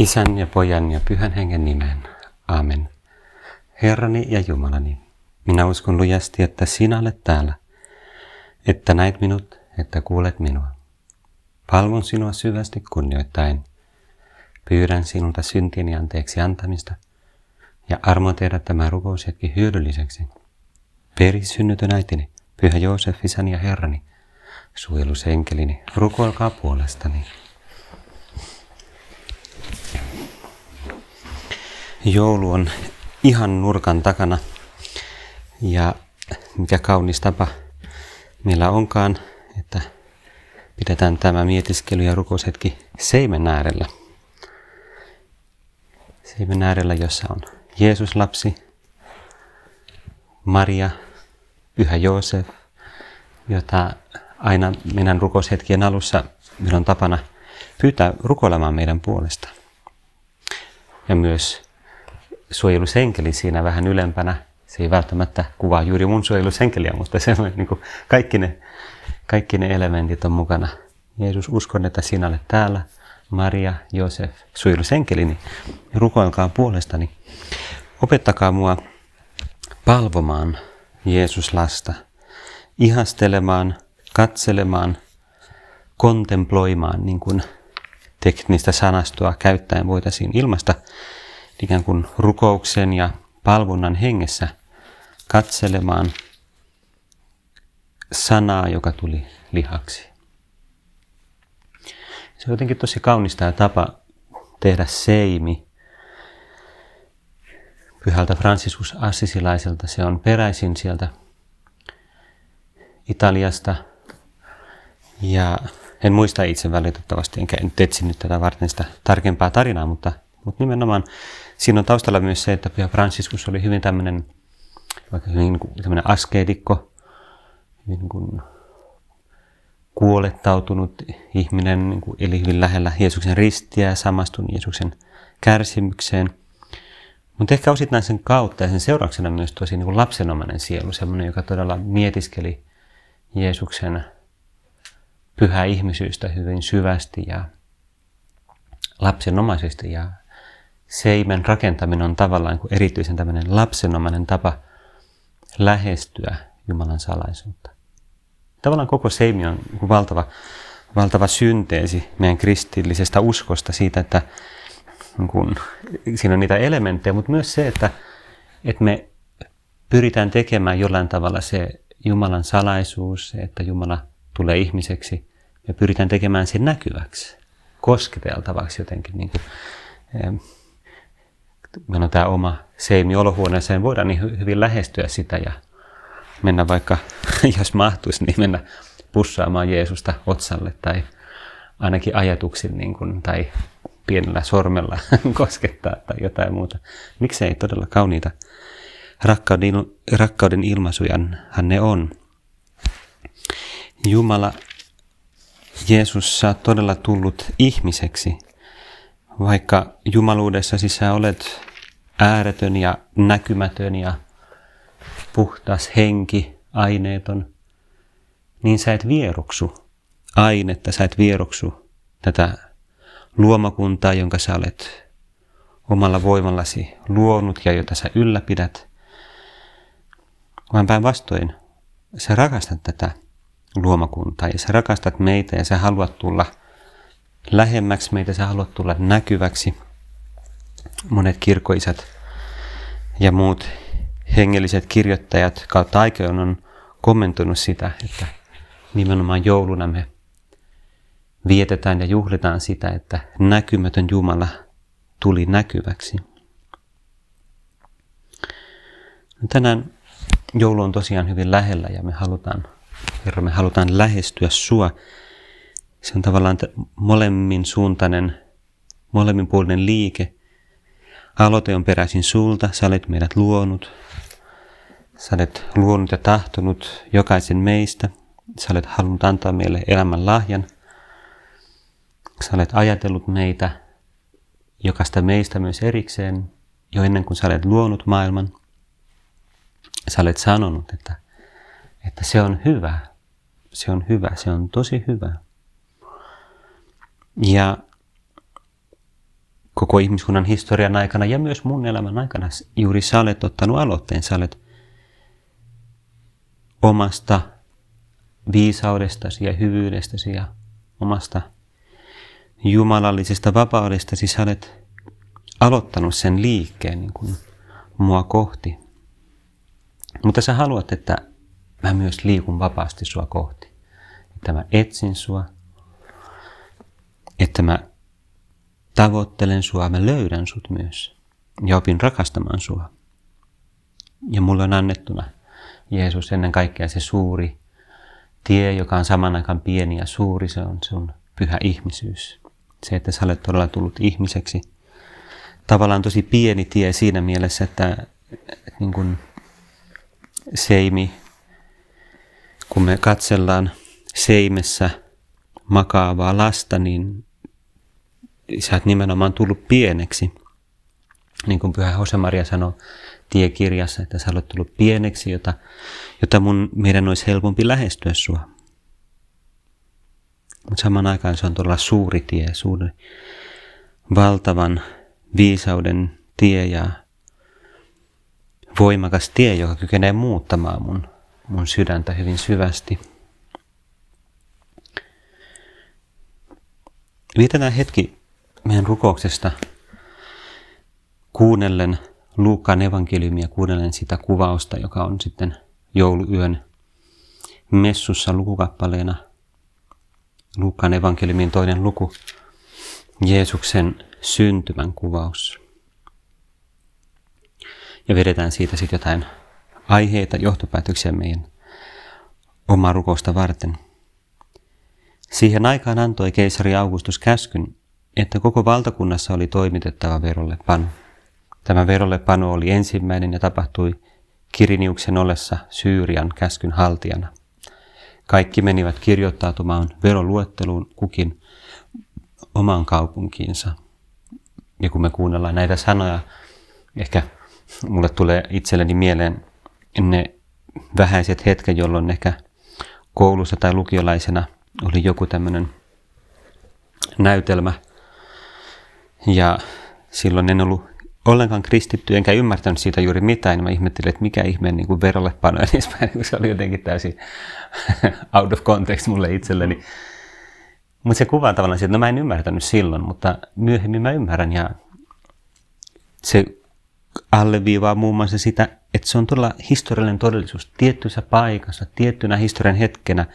Isän ja pojan ja pyhän hengen nimeen. Amen. Herrani ja Jumalani, minä uskon lujasti, että sinä olet täällä, että näit minut, että kuulet minua. Palvon sinua syvästi kunnioittain. Pyydän sinulta syntieni anteeksi antamista ja armo tehdä tämä rukoushetki hyödylliseksi. Peri synnytön äitini, pyhä Joosef, isäni ja herrani, suojelusenkelini, rukoilkaa puolestani. Joulu on ihan nurkan takana ja mikä kaunis tapa meillä onkaan, että pidetään tämä mietiskely ja rukoushetki seimen äärellä. Seimen äärellä, jossa on Jeesus lapsi, Maria, Pyhä Joosef, jota aina meidän rukoushetkien alussa meillä on tapana pyytää rukoilemaan meidän puolesta. Ja myös suojelusenkeli siinä vähän ylempänä. Se ei välttämättä kuvaa juuri mun suojelusenkeliä, mutta se on niin kuin kaikki, ne, kaikki ne elementit on mukana. Jeesus, uskon, että sinä olet täällä. Maria, Josef, suojelusenkelini, rukoilkaa puolestani. Opettakaa mua palvomaan Jeesus lasta, ihastelemaan, katselemaan, kontemploimaan, niin kuin teknistä sanastoa käyttäen voitaisiin ilmasta, ikään kuin rukouksen ja palvonnan hengessä katselemaan sanaa, joka tuli lihaksi. Se on jotenkin tosi kaunista ja tapa tehdä seimi pyhältä Franciscus Assisilaiselta. Se on peräisin sieltä Italiasta. Ja en muista itse valitettavasti, enkä nyt etsinyt tätä varten sitä tarkempaa tarinaa, mutta, mutta nimenomaan siinä on taustalla myös se, että Pyhä Franciscus oli hyvin tämmöinen, vaikka hyvin niin tämmöinen askeetikko, hyvin niin kuin kuolettautunut ihminen, niin kuin eli hyvin lähellä Jeesuksen ristiä ja samastun Jeesuksen kärsimykseen. Mutta ehkä osittain sen kautta ja sen seurauksena myös tosi niin kuin lapsenomainen sielu, semmoinen, joka todella mietiskeli Jeesuksen pyhää ihmisyystä hyvin syvästi ja lapsenomaisesti. Ja seimen rakentaminen on tavallaan kuin erityisen tämmöinen lapsenomainen tapa lähestyä Jumalan salaisuutta. Tavallaan koko seimi on niin valtava, valtava synteesi meidän kristillisestä uskosta siitä, että niin kun, siinä on niitä elementtejä, mutta myös se, että, että me pyritään tekemään jollain tavalla se Jumalan salaisuus, että Jumala tulee ihmiseksi, me pyritään tekemään sen näkyväksi, kosketeltavaksi jotenkin. Niin kuin, meillä on tämä oma seimi olohuoneeseen, voidaan niin hyvin lähestyä sitä ja mennä vaikka, jos mahtuisi, niin mennä pussaamaan Jeesusta otsalle tai ainakin ajatuksin niin kuin, tai pienellä sormella koskettaa tai jotain muuta. Miksei todella kauniita rakkauden, rakkauden ilmaisujanhan ne on. Jumala, Jeesus, sä oot todella tullut ihmiseksi, vaikka jumaluudessa sisä olet ääretön ja näkymätön ja puhtas henki, aineeton, niin sä et vieroksu ainetta, sä et vieroksu tätä luomakuntaa, jonka sä olet omalla voimallasi luonut ja jota sä ylläpidät, vaan päinvastoin sä rakastat tätä luomakuntaa ja sä rakastat meitä ja sä haluat tulla lähemmäksi meitä, sä haluat tulla näkyväksi. Monet kirkoisat ja muut hengelliset kirjoittajat kautta aikojen on kommentoinut sitä, että nimenomaan jouluna me vietetään ja juhlitaan sitä, että näkymätön Jumala tuli näkyväksi. Tänään joulu on tosiaan hyvin lähellä ja me halutaan, Herra, me halutaan lähestyä sua. Se on tavallaan molemmin suuntainen, molemminpuolinen liike. Aloite on peräisin sulta, sä olet meidät luonut. Sä olet luonut ja tahtonut jokaisen meistä. Sä olet halunnut antaa meille elämän lahjan. Sä olet ajatellut meitä, jokaista meistä myös erikseen, jo ennen kuin sä olet luonut maailman – sä olet sanonut, että, että se on hyvä. Se on hyvä, se on tosi hyvä. Ja koko ihmiskunnan historian aikana ja myös mun elämän aikana juuri sä olet ottanut aloitteen. Sä olet omasta viisaudestasi ja hyvyydestäsi ja omasta jumalallisesta vapaudestasi sä olet aloittanut sen liikkeen niin kuin mua kohti. Mutta sä haluat, että mä myös liikun vapaasti sua kohti. Että mä etsin sua, että mä tavoittelen sua, mä löydän sut myös ja opin rakastamaan sua. Ja mulle on annettuna Jeesus ennen kaikkea se suuri tie, joka on saman aikaan pieni ja suuri, se on sun pyhä ihmisyys. Se, että sä olet todella tullut ihmiseksi. Tavallaan tosi pieni tie siinä mielessä, että, että niin kuin seimi, kun me katsellaan seimessä makaavaa lasta, niin sä oot nimenomaan tullut pieneksi. Niin kuin Pyhä Josemaria sanoi tiekirjassa, että sä olet tullut pieneksi, jota, jota mun, meidän olisi helpompi lähestyä sua. Mutta saman aikaan se on todella suuri tie, suuri, valtavan viisauden tie ja voimakas tie, joka kykenee muuttamaan mun, mun sydäntä hyvin syvästi. Vietetään hetki meidän rukouksesta kuunnellen Luukkaan evankeliumia, kuunnellen sitä kuvausta, joka on sitten jouluyön messussa lukukappaleena. Luukkaan evankeliumin toinen luku, Jeesuksen syntymän kuvaus. Ja vedetään siitä sitten jotain aiheita, johtopäätöksiä meidän omaa rukousta varten. Siihen aikaan antoi keisari Augustus käskyn, että koko valtakunnassa oli toimitettava verolle panu. Tämä verolle panu oli ensimmäinen ja tapahtui Kiriniuksen ollessa Syyrian käskyn haltijana. Kaikki menivät kirjoittautumaan veroluetteluun kukin omaan kaupunkiinsa. Ja kun me kuunnellaan näitä sanoja, ehkä mulle tulee itselleni mieleen ne vähäiset hetket, jolloin ehkä koulussa tai lukiolaisena oli joku tämmöinen näytelmä. Ja silloin en ollut ollenkaan kristitty, enkä ymmärtänyt siitä juuri mitään, niin mä ihmettelin, että mikä ihmeen niin kuin verolle panoja niin se oli jotenkin täysin out of context mulle itselleni. Mutta se kuvaa tavallaan siitä, että no mä en ymmärtänyt silloin, mutta myöhemmin mä ymmärrän ja se alleviivaa muun muassa sitä, että se on todella historiallinen todellisuus. Tiettyssä paikassa, tiettynä historian hetkenä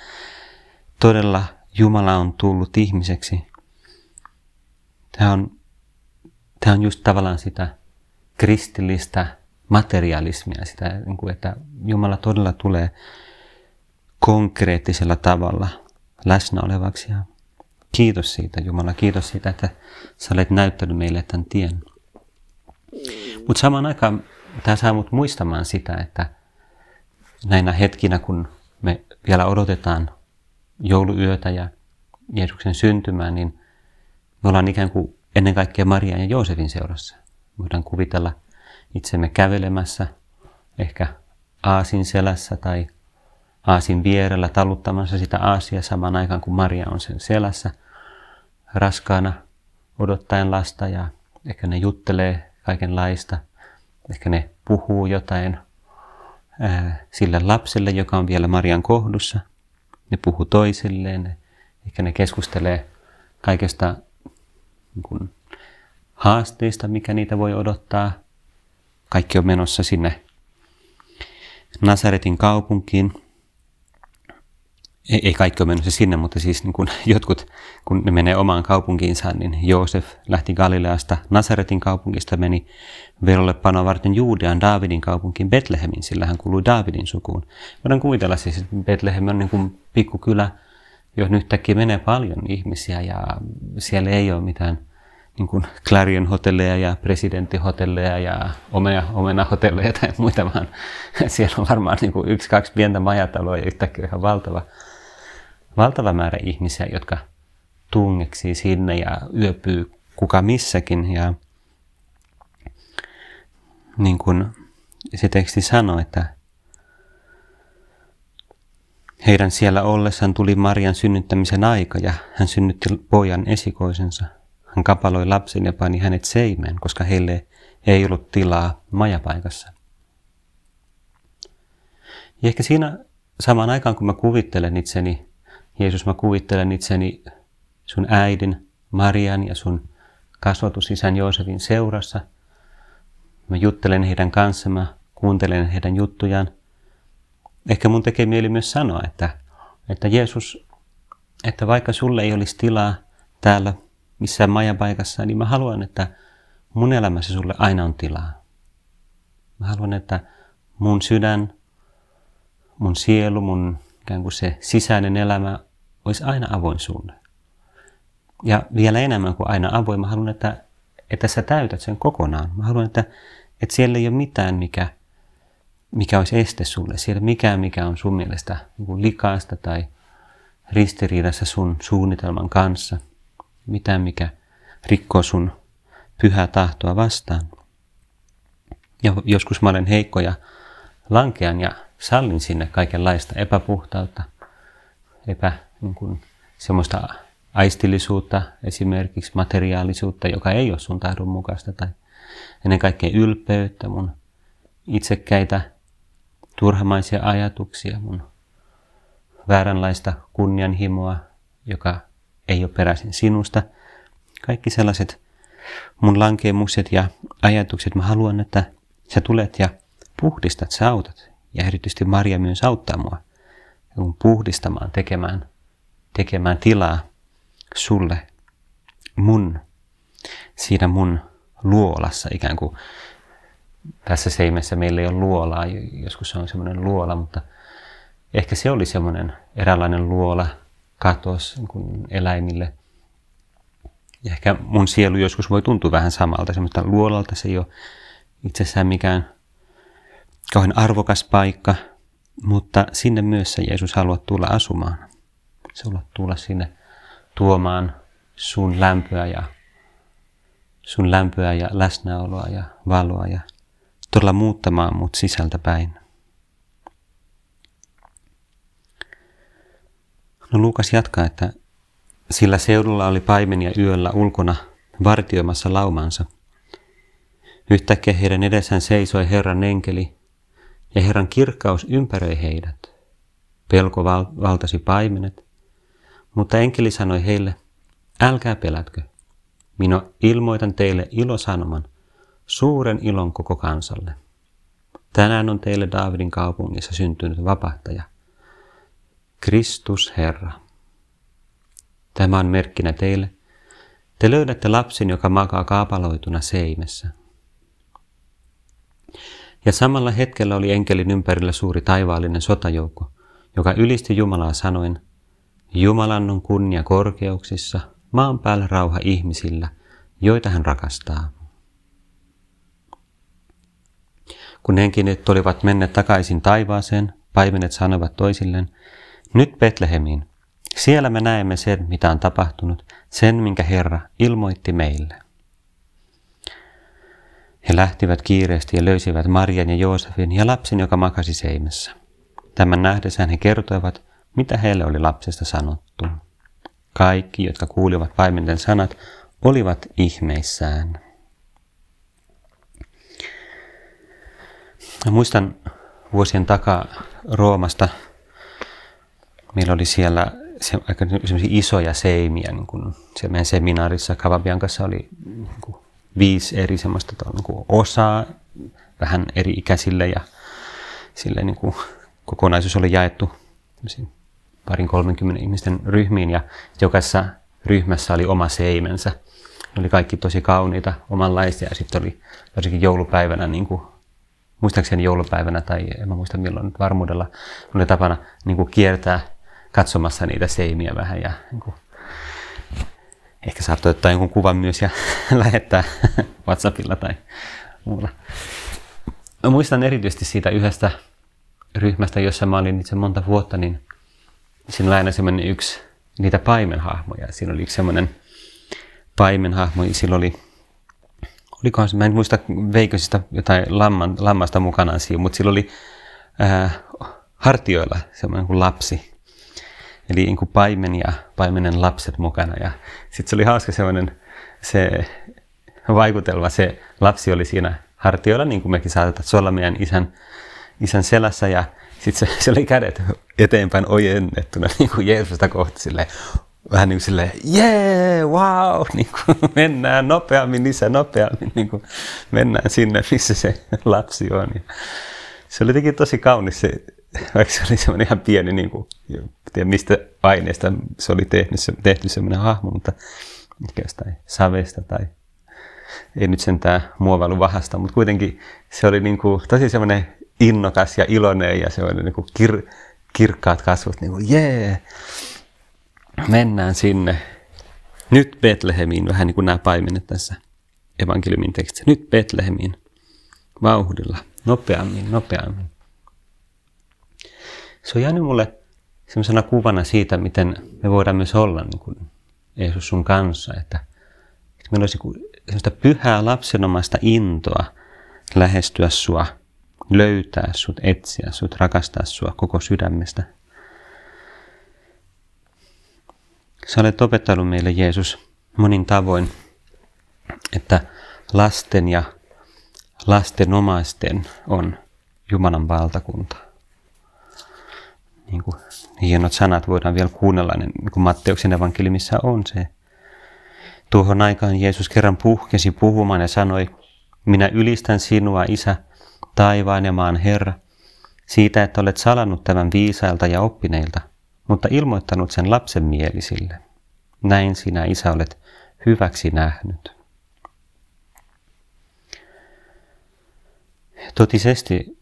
todella Jumala on tullut ihmiseksi. Tämä on, tämä on just tavallaan sitä kristillistä materialismia, sitä, niin että Jumala todella tulee konkreettisella tavalla läsnä olevaksi. Ja kiitos siitä, Jumala, kiitos siitä, että sä olet näyttänyt meille tämän tien. Mutta samaan aikaan tämä saa mut muistamaan sitä, että näinä hetkinä, kun me vielä odotetaan jouluyötä ja Jeesuksen syntymää, niin me ollaan ikään kuin ennen kaikkea Marian ja Joosefin seurassa. Voidaan kuvitella itsemme kävelemässä, ehkä aasin selässä tai aasin vierellä taluttamassa sitä aasia samaan aikaan, kun Maria on sen selässä raskaana odottaen lasta ja ehkä ne juttelee kaikenlaista. Ehkä ne puhuu jotain ää, sille lapselle, joka on vielä Marian kohdussa. Ne puhuu toisilleen. Ehkä ne keskustelee kaikesta niin kuin, haasteista, mikä niitä voi odottaa. Kaikki on menossa sinne Nasaretin kaupunkiin ei, ei kaikki ole mennyt sinne, mutta siis niin kun jotkut, kun ne menee omaan kaupunkiinsa, niin Joosef lähti Galileasta, Nazaretin kaupungista meni verolle panoa varten Juudean Daavidin kaupunkiin Betlehemin, sillä hän kuului Daavidin sukuun. Voidaan kuvitella siis, että Betlehem on niin kuin pikkukylä, johon yhtäkkiä menee paljon ihmisiä ja siellä ei ole mitään niin kuin Clarion hotelleja ja presidenttihotelleja ja omena, omena-hotelleja tai muita, vaan siellä on varmaan niin kuin yksi, kaksi pientä majataloa ja yhtäkkiä ihan valtava valtava määrä ihmisiä, jotka tungeksii sinne ja yöpyy kuka missäkin. Ja niin kuin se teksti sanoi, että heidän siellä ollessaan tuli Marian synnyttämisen aika ja hän synnytti pojan esikoisensa. hän kapaloi lapsen ja pani hänet seimeen, koska heille ei ollut tilaa majapaikassa. Ja ehkä siinä samaan aikaan, kun mä kuvittelen itseni, Jeesus, mä kuvittelen itseni sun äidin, Marian ja sun kasvatusisän Joosefin seurassa. Mä juttelen heidän kanssa, mä kuuntelen heidän juttujaan. Ehkä mun tekee mieli myös sanoa, että, että Jeesus, että vaikka sulle ei olisi tilaa täällä missään majapaikassa, niin mä haluan, että mun elämässä sulle aina on tilaa. Mä haluan, että mun sydän, mun sielu, mun ikään kuin se sisäinen elämä olisi aina avoin sulle. Ja vielä enemmän kuin aina avoin, mä haluan, että, että sä täytät sen kokonaan. Mä haluan, että, että siellä ei ole mitään, mikä, mikä olisi este sulle. Siellä mikään, mikä on sun mielestä niin likaista tai ristiriidassa sun suunnitelman kanssa. Mitään, mikä rikkoo sun pyhää tahtoa vastaan. Ja joskus mä olen heikko ja lankean ja sallin sinne kaikenlaista epäpuhtautta, epä, niin kuin, semmoista aistillisuutta, esimerkiksi materiaalisuutta, joka ei ole sun tahdon mukaista, tai ennen kaikkea ylpeyttä, mun itsekkäitä, turhamaisia ajatuksia, mun vääränlaista kunnianhimoa, joka ei ole peräisin sinusta. Kaikki sellaiset mun lankemukset ja ajatukset, mä haluan, että sä tulet ja puhdistat, sä autat. Ja erityisesti Maria myös auttaa mua puhdistamaan, tekemään, tekemään tilaa sulle mun, siinä mun luolassa ikään kuin. Tässä seimessä meillä ei ole luolaa, joskus se on semmoinen luola, mutta ehkä se oli semmoinen eräänlainen luola, katos niin eläimille. Ja ehkä mun sielu joskus voi tuntua vähän samalta, semmoista luolalta se ei ole itsessään mikään kauhean arvokas paikka, mutta sinne myös sä Jeesus haluat tulla asumaan. Sä haluat tulla sinne tuomaan sun lämpöä ja sun lämpöä ja läsnäoloa ja valoa ja todella muuttamaan mut sisältä päin. No Luukas jatkaa, että sillä seudulla oli paimenia yöllä ulkona vartioimassa laumansa. Yhtäkkiä heidän edessään seisoi Herran enkeli, ja Herran kirkkaus ympäröi heidät. Pelko val- valtasi paimenet, mutta enkeli sanoi heille, älkää pelätkö. Minä ilmoitan teille ilosanoman, suuren ilon koko kansalle. Tänään on teille Daavidin kaupungissa syntynyt vapahtaja, Kristus Herra. Tämä on merkkinä teille. Te löydätte lapsen, joka makaa kaapaloituna seimessä. Ja samalla hetkellä oli enkelin ympärillä suuri taivaallinen sotajoukko, joka ylisti Jumalaa sanoen, Jumalan on kunnia korkeuksissa, maan päällä rauha ihmisillä, joita hän rakastaa. Kun henkinet olivat menneet takaisin taivaaseen, paimenet sanoivat toisilleen, nyt Betlehemiin, siellä me näemme sen, mitä on tapahtunut, sen, minkä Herra ilmoitti meille. He lähtivät kiireesti ja löysivät Marian ja Joosefin ja lapsen, joka makasi seimessä. Tämän nähdessään he kertoivat, mitä heille oli lapsesta sanottu. Kaikki, jotka kuulivat paimenten sanat, olivat ihmeissään. Mä muistan vuosien takaa Roomasta, meillä oli siellä se, aika isoja seimiä, niin kun siellä meidän seminaarissa Kavabiankassa oli niin kun viisi eri semmoista niin kuin osaa, vähän eri ikäisille ja sille niin kuin kokonaisuus oli jaettu parin 30 ihmisten ryhmiin ja jokaisessa ryhmässä oli oma seimensä. Ne oli kaikki tosi kauniita, omanlaisia ja sitten oli varsinkin joulupäivänä, niin kuin, muistaakseni joulupäivänä tai en mä muista milloin varmuudella, oli tapana niin kuin kiertää katsomassa niitä seimiä vähän ja niin kuin, Ehkä saattoi ottaa jonkun kuvan myös ja lähettää WhatsAppilla tai muulla. Mä muistan erityisesti siitä yhdestä ryhmästä, jossa mä olin itse monta vuotta, niin siinä oli aina semmoinen yksi niitä paimenhahmoja. Siinä oli yksi semmoinen paimenhahmo, sillä oli, olikohan se, mä en muista veikosista jotain lamman, lammasta mukanaan siinä, mutta sillä oli ää, hartioilla semmoinen kuin lapsi. eli niin kuin paimen ja paimenen lapset mukana. Ja sitten se oli hauska semmoinen se vaikutelma, se lapsi oli siinä hartioilla, niin kuin mekin saatetaan, olla meidän isän, isän selässä ja sitten se, se oli kädet eteenpäin ojennettuna niin kuin Jeesusta kohti silleen, vähän niin kuin silleen, jee, wow, niin kuin mennään nopeammin, lisää nopeammin, niin kuin mennään sinne, missä se lapsi on. Ja se oli jotenkin tosi kaunis se, vaikka se oli semmoinen ihan pieni, niin kuin, tiedä mistä aineesta se oli tehty, se, tehty semmoinen hahmo, mutta ehkä jostain savesta tai ei nyt sentään muovailu vahasta, mutta kuitenkin se oli niin kuin, tosi semmoinen innokas ja iloinen ja semmoinen niin kuin kir, kirkkaat kasvot, niin kuin jee, mennään sinne. Nyt Betlehemiin, vähän niin kuin nämä paimenet tässä evankeliumin tekstissä. Nyt Betlehemiin, vauhdilla, nopeammin, nopeammin. Se on jäänyt mulle semmoisena kuvana siitä, miten me voidaan myös olla niin kuin Jeesus sun kanssa, että, että meillä olisi semmoista pyhää lapsenomaista intoa lähestyä sua, löytää sut, etsiä sut, rakastaa sua koko sydämestä. Sä olet opettanut meille, Jeesus, monin tavoin, että lasten ja lastenomaisten on Jumalan valtakunta. Niin kuin hienot sanat voidaan vielä kuunnella, niin kuin Matteuksen evankeliumissa on se. Tuohon aikaan Jeesus kerran puhkesi puhumaan ja sanoi, minä ylistän sinua, Isä, taivaan ja maan Herra, siitä, että olet salannut tämän viisailta ja oppineilta, mutta ilmoittanut sen lapsen mielisille. Näin sinä, Isä, olet hyväksi nähnyt. Totisesti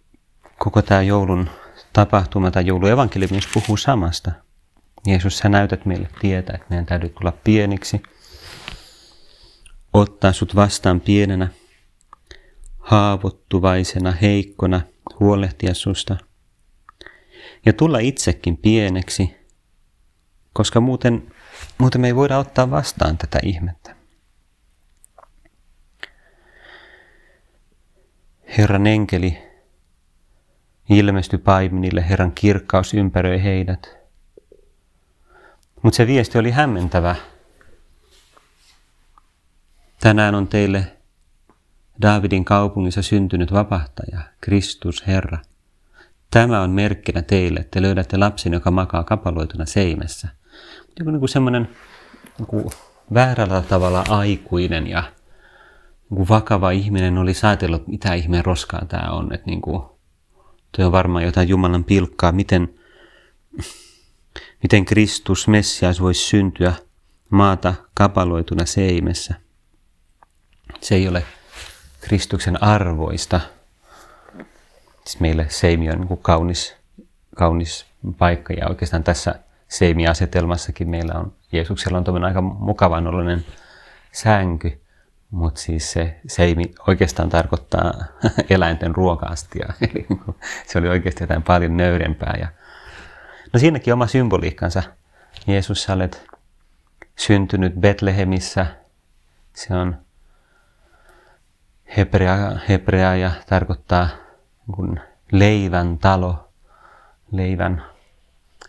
koko tämä joulun tapahtuma tai jouluevankeliumi puhuu samasta. Jeesus, sä näytät meille tietä, että meidän täytyy tulla pieniksi, ottaa sut vastaan pienenä, haavoittuvaisena, heikkona, huolehtia susta ja tulla itsekin pieneksi, koska muuten, muuten me ei voida ottaa vastaan tätä ihmettä. Herran enkeli ilmestyi paimenille, Herran kirkkaus ympäröi heidät. Mutta se viesti oli hämmentävä. Tänään on teille Daavidin kaupungissa syntynyt vapahtaja, Kristus Herra. Tämä on merkkinä teille, että löydätte lapsen, joka makaa kapaloituna seimessä. Joku niin kuin semmoinen niin väärällä tavalla aikuinen ja niin kuin vakava ihminen oli ajatellut, mitä ihmeen roskaa tämä on. Että niin kuin, tuo on varmaan jotain Jumalan pilkkaa, miten, miten Kristus, Messias, voisi syntyä maata kapaloituna seimessä. Se ei ole Kristuksen arvoista. Siis meille seimi on niin kaunis, kaunis paikka ja oikeastaan tässä seimiasetelmassakin meillä on, Jeesuksella on aika mukavan sänky, mutta siis se seimi oikeastaan tarkoittaa eläinten ruokaastia. Eli niinku se oli oikeasti jotain paljon nöyrempää. Ja... No siinäkin oma symboliikkansa. Jeesus, sä olet syntynyt Betlehemissä. Se on hebrea, hebrea ja tarkoittaa niin leivän talo, leivän,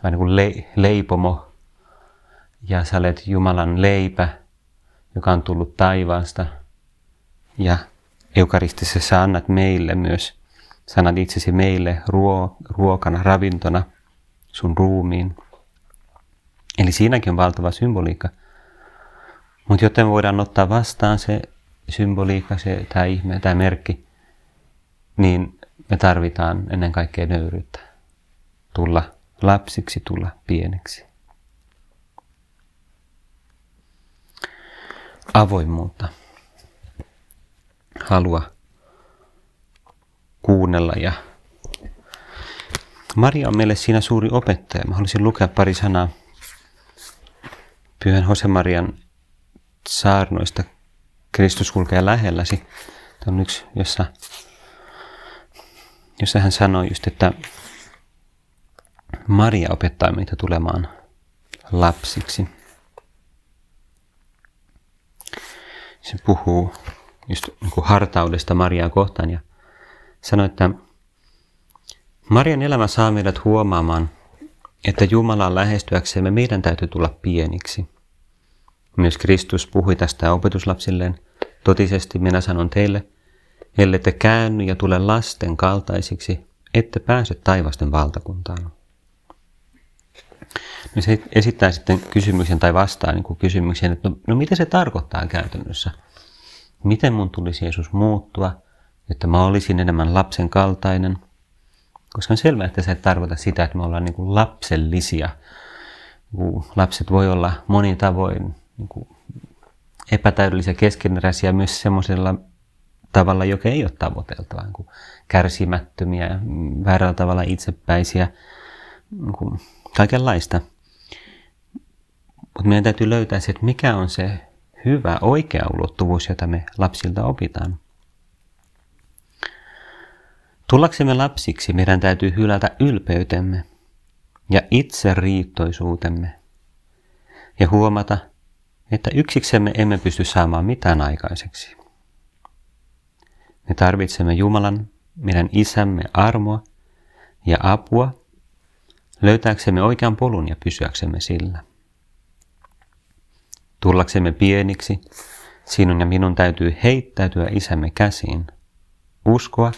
vai niin kuin le, leipomo. Ja sä olet Jumalan leipä, joka on tullut taivaasta. Ja eukaristissa sä annat meille myös, sä annat itsesi meille ruo, ruokana, ravintona, sun ruumiin. Eli siinäkin on valtava symboliikka. Mutta joten voidaan ottaa vastaan se symboliikka, se, tämä ihme, tämä merkki, niin me tarvitaan ennen kaikkea nöyryyttä. Tulla lapsiksi, tulla pieneksi. Avoimuutta. Halua kuunnella ja Maria on meille siinä suuri opettaja. Mä haluaisin lukea pari sanaa Pyhän Marian saarnoista Kristus kulkee lähelläsi. Tämä on yksi, jossa, jossa hän sanoi just, että Maria opettaa meitä tulemaan lapsiksi. Se puhuu just niin hartaudesta Mariaa kohtaan ja sanoi, että Marian elämä saa meidät huomaamaan, että Jumalan lähestyäksemme meidän täytyy tulla pieniksi. Myös Kristus puhui tästä opetuslapsilleen. Totisesti minä sanon teille, ellei te käänny ja tule lasten kaltaisiksi, ette pääse taivasten valtakuntaan. No se esittää sitten kysymyksen tai vastaa niin kuin kysymyksen, että no, no mitä se tarkoittaa käytännössä? Miten mun tulisi Jeesus muuttua, että mä olisin enemmän lapsen kaltainen? Koska on selvää, että se ei tarkoita sitä, että me ollaan niin kuin lapsellisia. Lapset voi olla monin tavoin niin kuin epätäydellisiä, keskeneräisiä myös semmoisella tavalla, joka ei ole tavoiteltava. Niin kärsimättömiä, väärällä tavalla itsepäisiä, niin kaikenlaista. Mutta meidän täytyy löytää se, että mikä on se hyvä, oikea ulottuvuus, jota me lapsilta opitaan. Tullaksemme lapsiksi meidän täytyy hylätä ylpeytemme ja itseriittoisuutemme ja huomata, että yksiksemme emme pysty saamaan mitään aikaiseksi. Me tarvitsemme Jumalan, meidän isämme armoa ja apua löytääksemme oikean polun ja pysyäksemme sillä. Tullaksemme pieniksi, sinun ja minun täytyy heittäytyä isämme käsiin, uskoa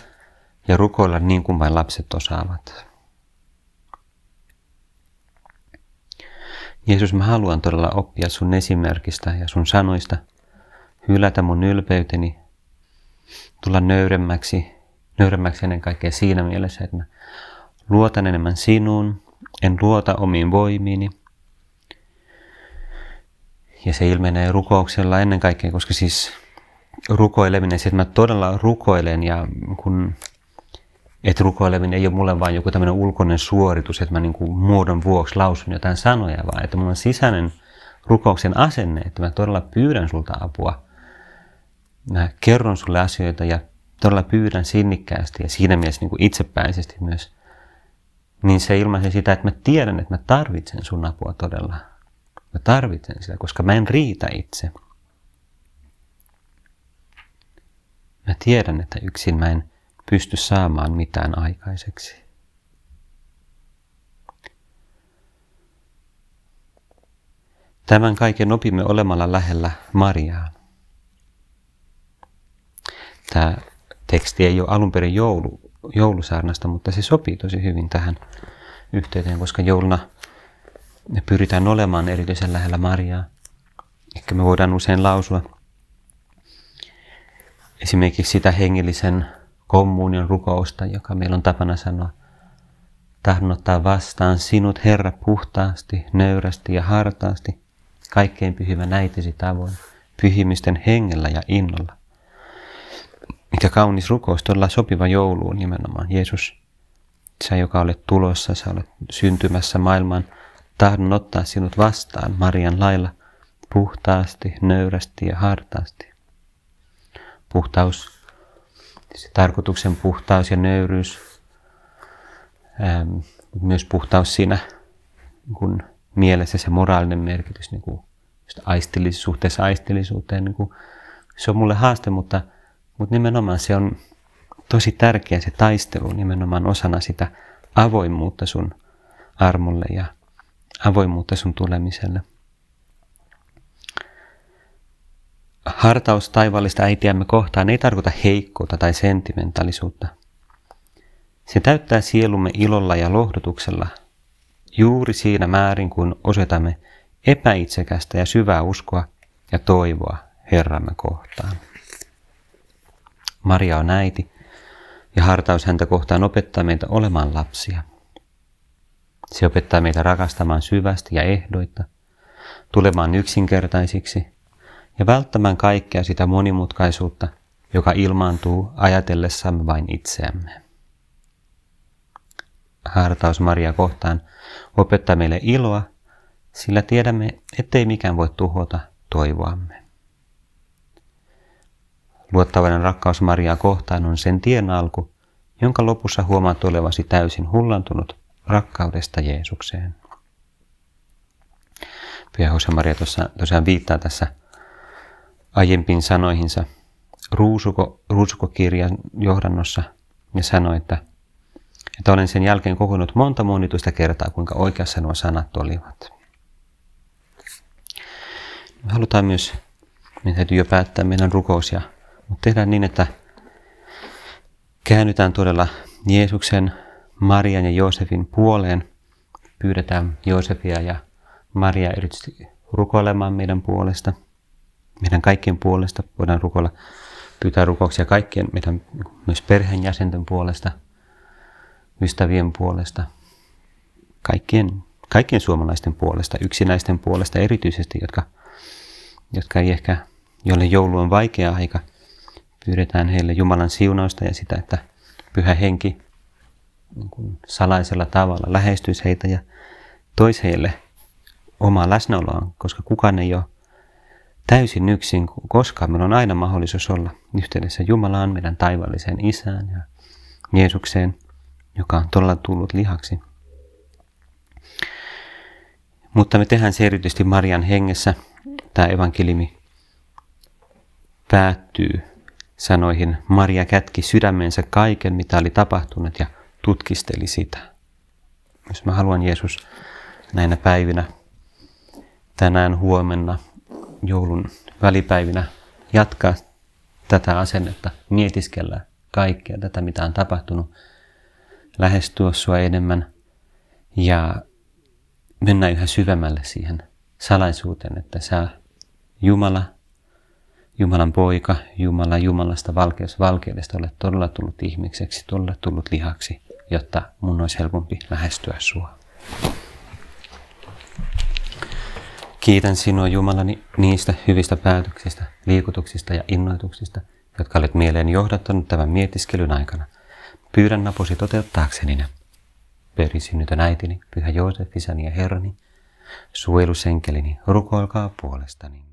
ja rukoilla niin kuin vain lapset osaavat. Jeesus, mä haluan todella oppia sun esimerkistä ja sun sanoista, hylätä mun ylpeyteni, tulla nöyremmäksi, nöyremmäksi ennen kaikkea siinä mielessä, että mä luotan enemmän sinuun, en luota omiin voimiini. Ja se ilmenee rukouksella ennen kaikkea, koska siis rukoileminen, se, että mä todella rukoilen ja kun että rukoileminen ei ole mulle vain joku tämmöinen ulkoinen suoritus, että mä niin kuin muodon vuoksi lausun jotain sanoja, vaan että mulla on sisäinen rukouksen asenne, että mä todella pyydän sulta apua. Mä kerron sulle asioita ja todella pyydän sinnikkäästi ja siinä mielessä niin kuin itsepäisesti myös. Niin se ilmaisee sitä, että mä tiedän, että mä tarvitsen sun apua todella. Mä tarvitsen sitä, koska mä en riitä itse. Mä tiedän, että yksin mä en pysty saamaan mitään aikaiseksi. Tämän kaiken opimme olemalla lähellä Mariaa. Tämä teksti ei ole alun perin joulu, joulusaarnasta, mutta se sopii tosi hyvin tähän yhteyteen, koska jouluna me pyritään olemaan erityisen lähellä Mariaa. Ehkä me voidaan usein lausua esimerkiksi sitä hengellisen kommunion rukousta, joka meillä on tapana sanoa. Tahdon vastaan sinut, Herra, puhtaasti, nöyrästi ja hartaasti, kaikkein pyhivä näitesi tavoin, pyhimisten hengellä ja innolla. Mikä kaunis rukous, todella sopiva jouluun nimenomaan. Jeesus, sä joka olet tulossa, sä olet syntymässä maailmaan, tahdon ottaa sinut vastaan Marian lailla, puhtaasti, nöyrästi ja hartaasti. Puhtaus se tarkoituksen puhtaus ja nöyryys, ähm, myös puhtaus siinä kun mielessä se moraalinen merkitys niin kuin aistillis, suhteessa aistillisuuteen. Niin kuin, se on mulle haaste, mutta, mutta nimenomaan se on tosi tärkeä se taistelu nimenomaan osana sitä avoimuutta sun armolle ja avoimuutta sun tulemiselle. Hartaus taivallista äitiämme kohtaan ei tarkoita heikkoutta tai sentimentaalisuutta. Se täyttää sielumme ilolla ja lohdutuksella, juuri siinä määrin kun osoitamme epäitsekästä ja syvää uskoa ja toivoa Herramme kohtaan. Maria on äiti, ja hartaus häntä kohtaan opettaa meitä olemaan lapsia. Se opettaa meitä rakastamaan syvästi ja ehdoitta, tulemaan yksinkertaisiksi ja välttämään kaikkea sitä monimutkaisuutta, joka ilmaantuu ajatellessamme vain itseämme. Hartaus Maria kohtaan opettaa meille iloa, sillä tiedämme, ettei mikään voi tuhota toivoamme. Luottavainen rakkaus Mariaa kohtaan on sen tien alku, jonka lopussa huomaat olevasi täysin hullantunut rakkaudesta Jeesukseen. Pyhä Jose Maria tuossa tosiaan viittaa tässä aiempiin sanoihinsa Ruusuko, Ruusukokirjan johdannossa ja sanoi, että Että olen sen jälkeen kokonut monta monituista kertaa, kuinka oikeassa nuo sanat olivat. Halutaan myös, meidän täytyy jo päättää meidän rukous, ja, mutta tehdään niin, että käännytään todella Jeesuksen, Marian ja Joosefin puoleen. Pyydetään Joosefia ja Maria erityisesti rukoilemaan meidän puolesta, meidän kaikkien puolesta. Voidaan rukoilla, pyytää rukouksia kaikkien meidän myös perheenjäsenten puolesta, ystävien puolesta, kaikkien, kaikkien suomalaisten puolesta, yksinäisten puolesta erityisesti, jotka, jotka ei ehkä, joille joulu on vaikea aika. Pyydetään heille Jumalan siunausta ja sitä, että pyhä henki niin kuin salaisella tavalla lähestyisi heitä ja toisi heille omaa läsnäoloaan, koska kukaan ei ole täysin yksin, koska meillä on aina mahdollisuus olla yhteydessä Jumalaan, meidän taivaalliseen Isään ja Jeesukseen, joka on todella tullut lihaksi. Mutta me tehdään se erityisesti Marian hengessä. Tämä evankeliumi päättyy sanoihin, Maria kätki sydämensä kaiken, mitä oli tapahtunut ja tutkisteli sitä. Jos mä haluan Jeesus näinä päivinä, tänään, huomenna, joulun välipäivinä jatkaa tätä asennetta, mietiskellä kaikkea tätä, mitä on tapahtunut, lähestyä sua enemmän ja mennä yhä syvemmälle siihen salaisuuteen, että sä Jumala, Jumalan poika, Jumala Jumalasta valkeus valkeudesta olet todella tullut ihmiseksi, todella tullut lihaksi, jotta mun olisi helpompi lähestyä sua. Kiitän sinua Jumalani niistä hyvistä päätöksistä, liikutuksista ja innoituksista, jotka olet mieleen johdattanut tämän mietiskelyn aikana. Pyydän napusi toteuttaakseni ne. Perisynnytön äitini, pyhä Joosef, isäni ja herrani, suojelusenkelini, rukoilkaa puolestani.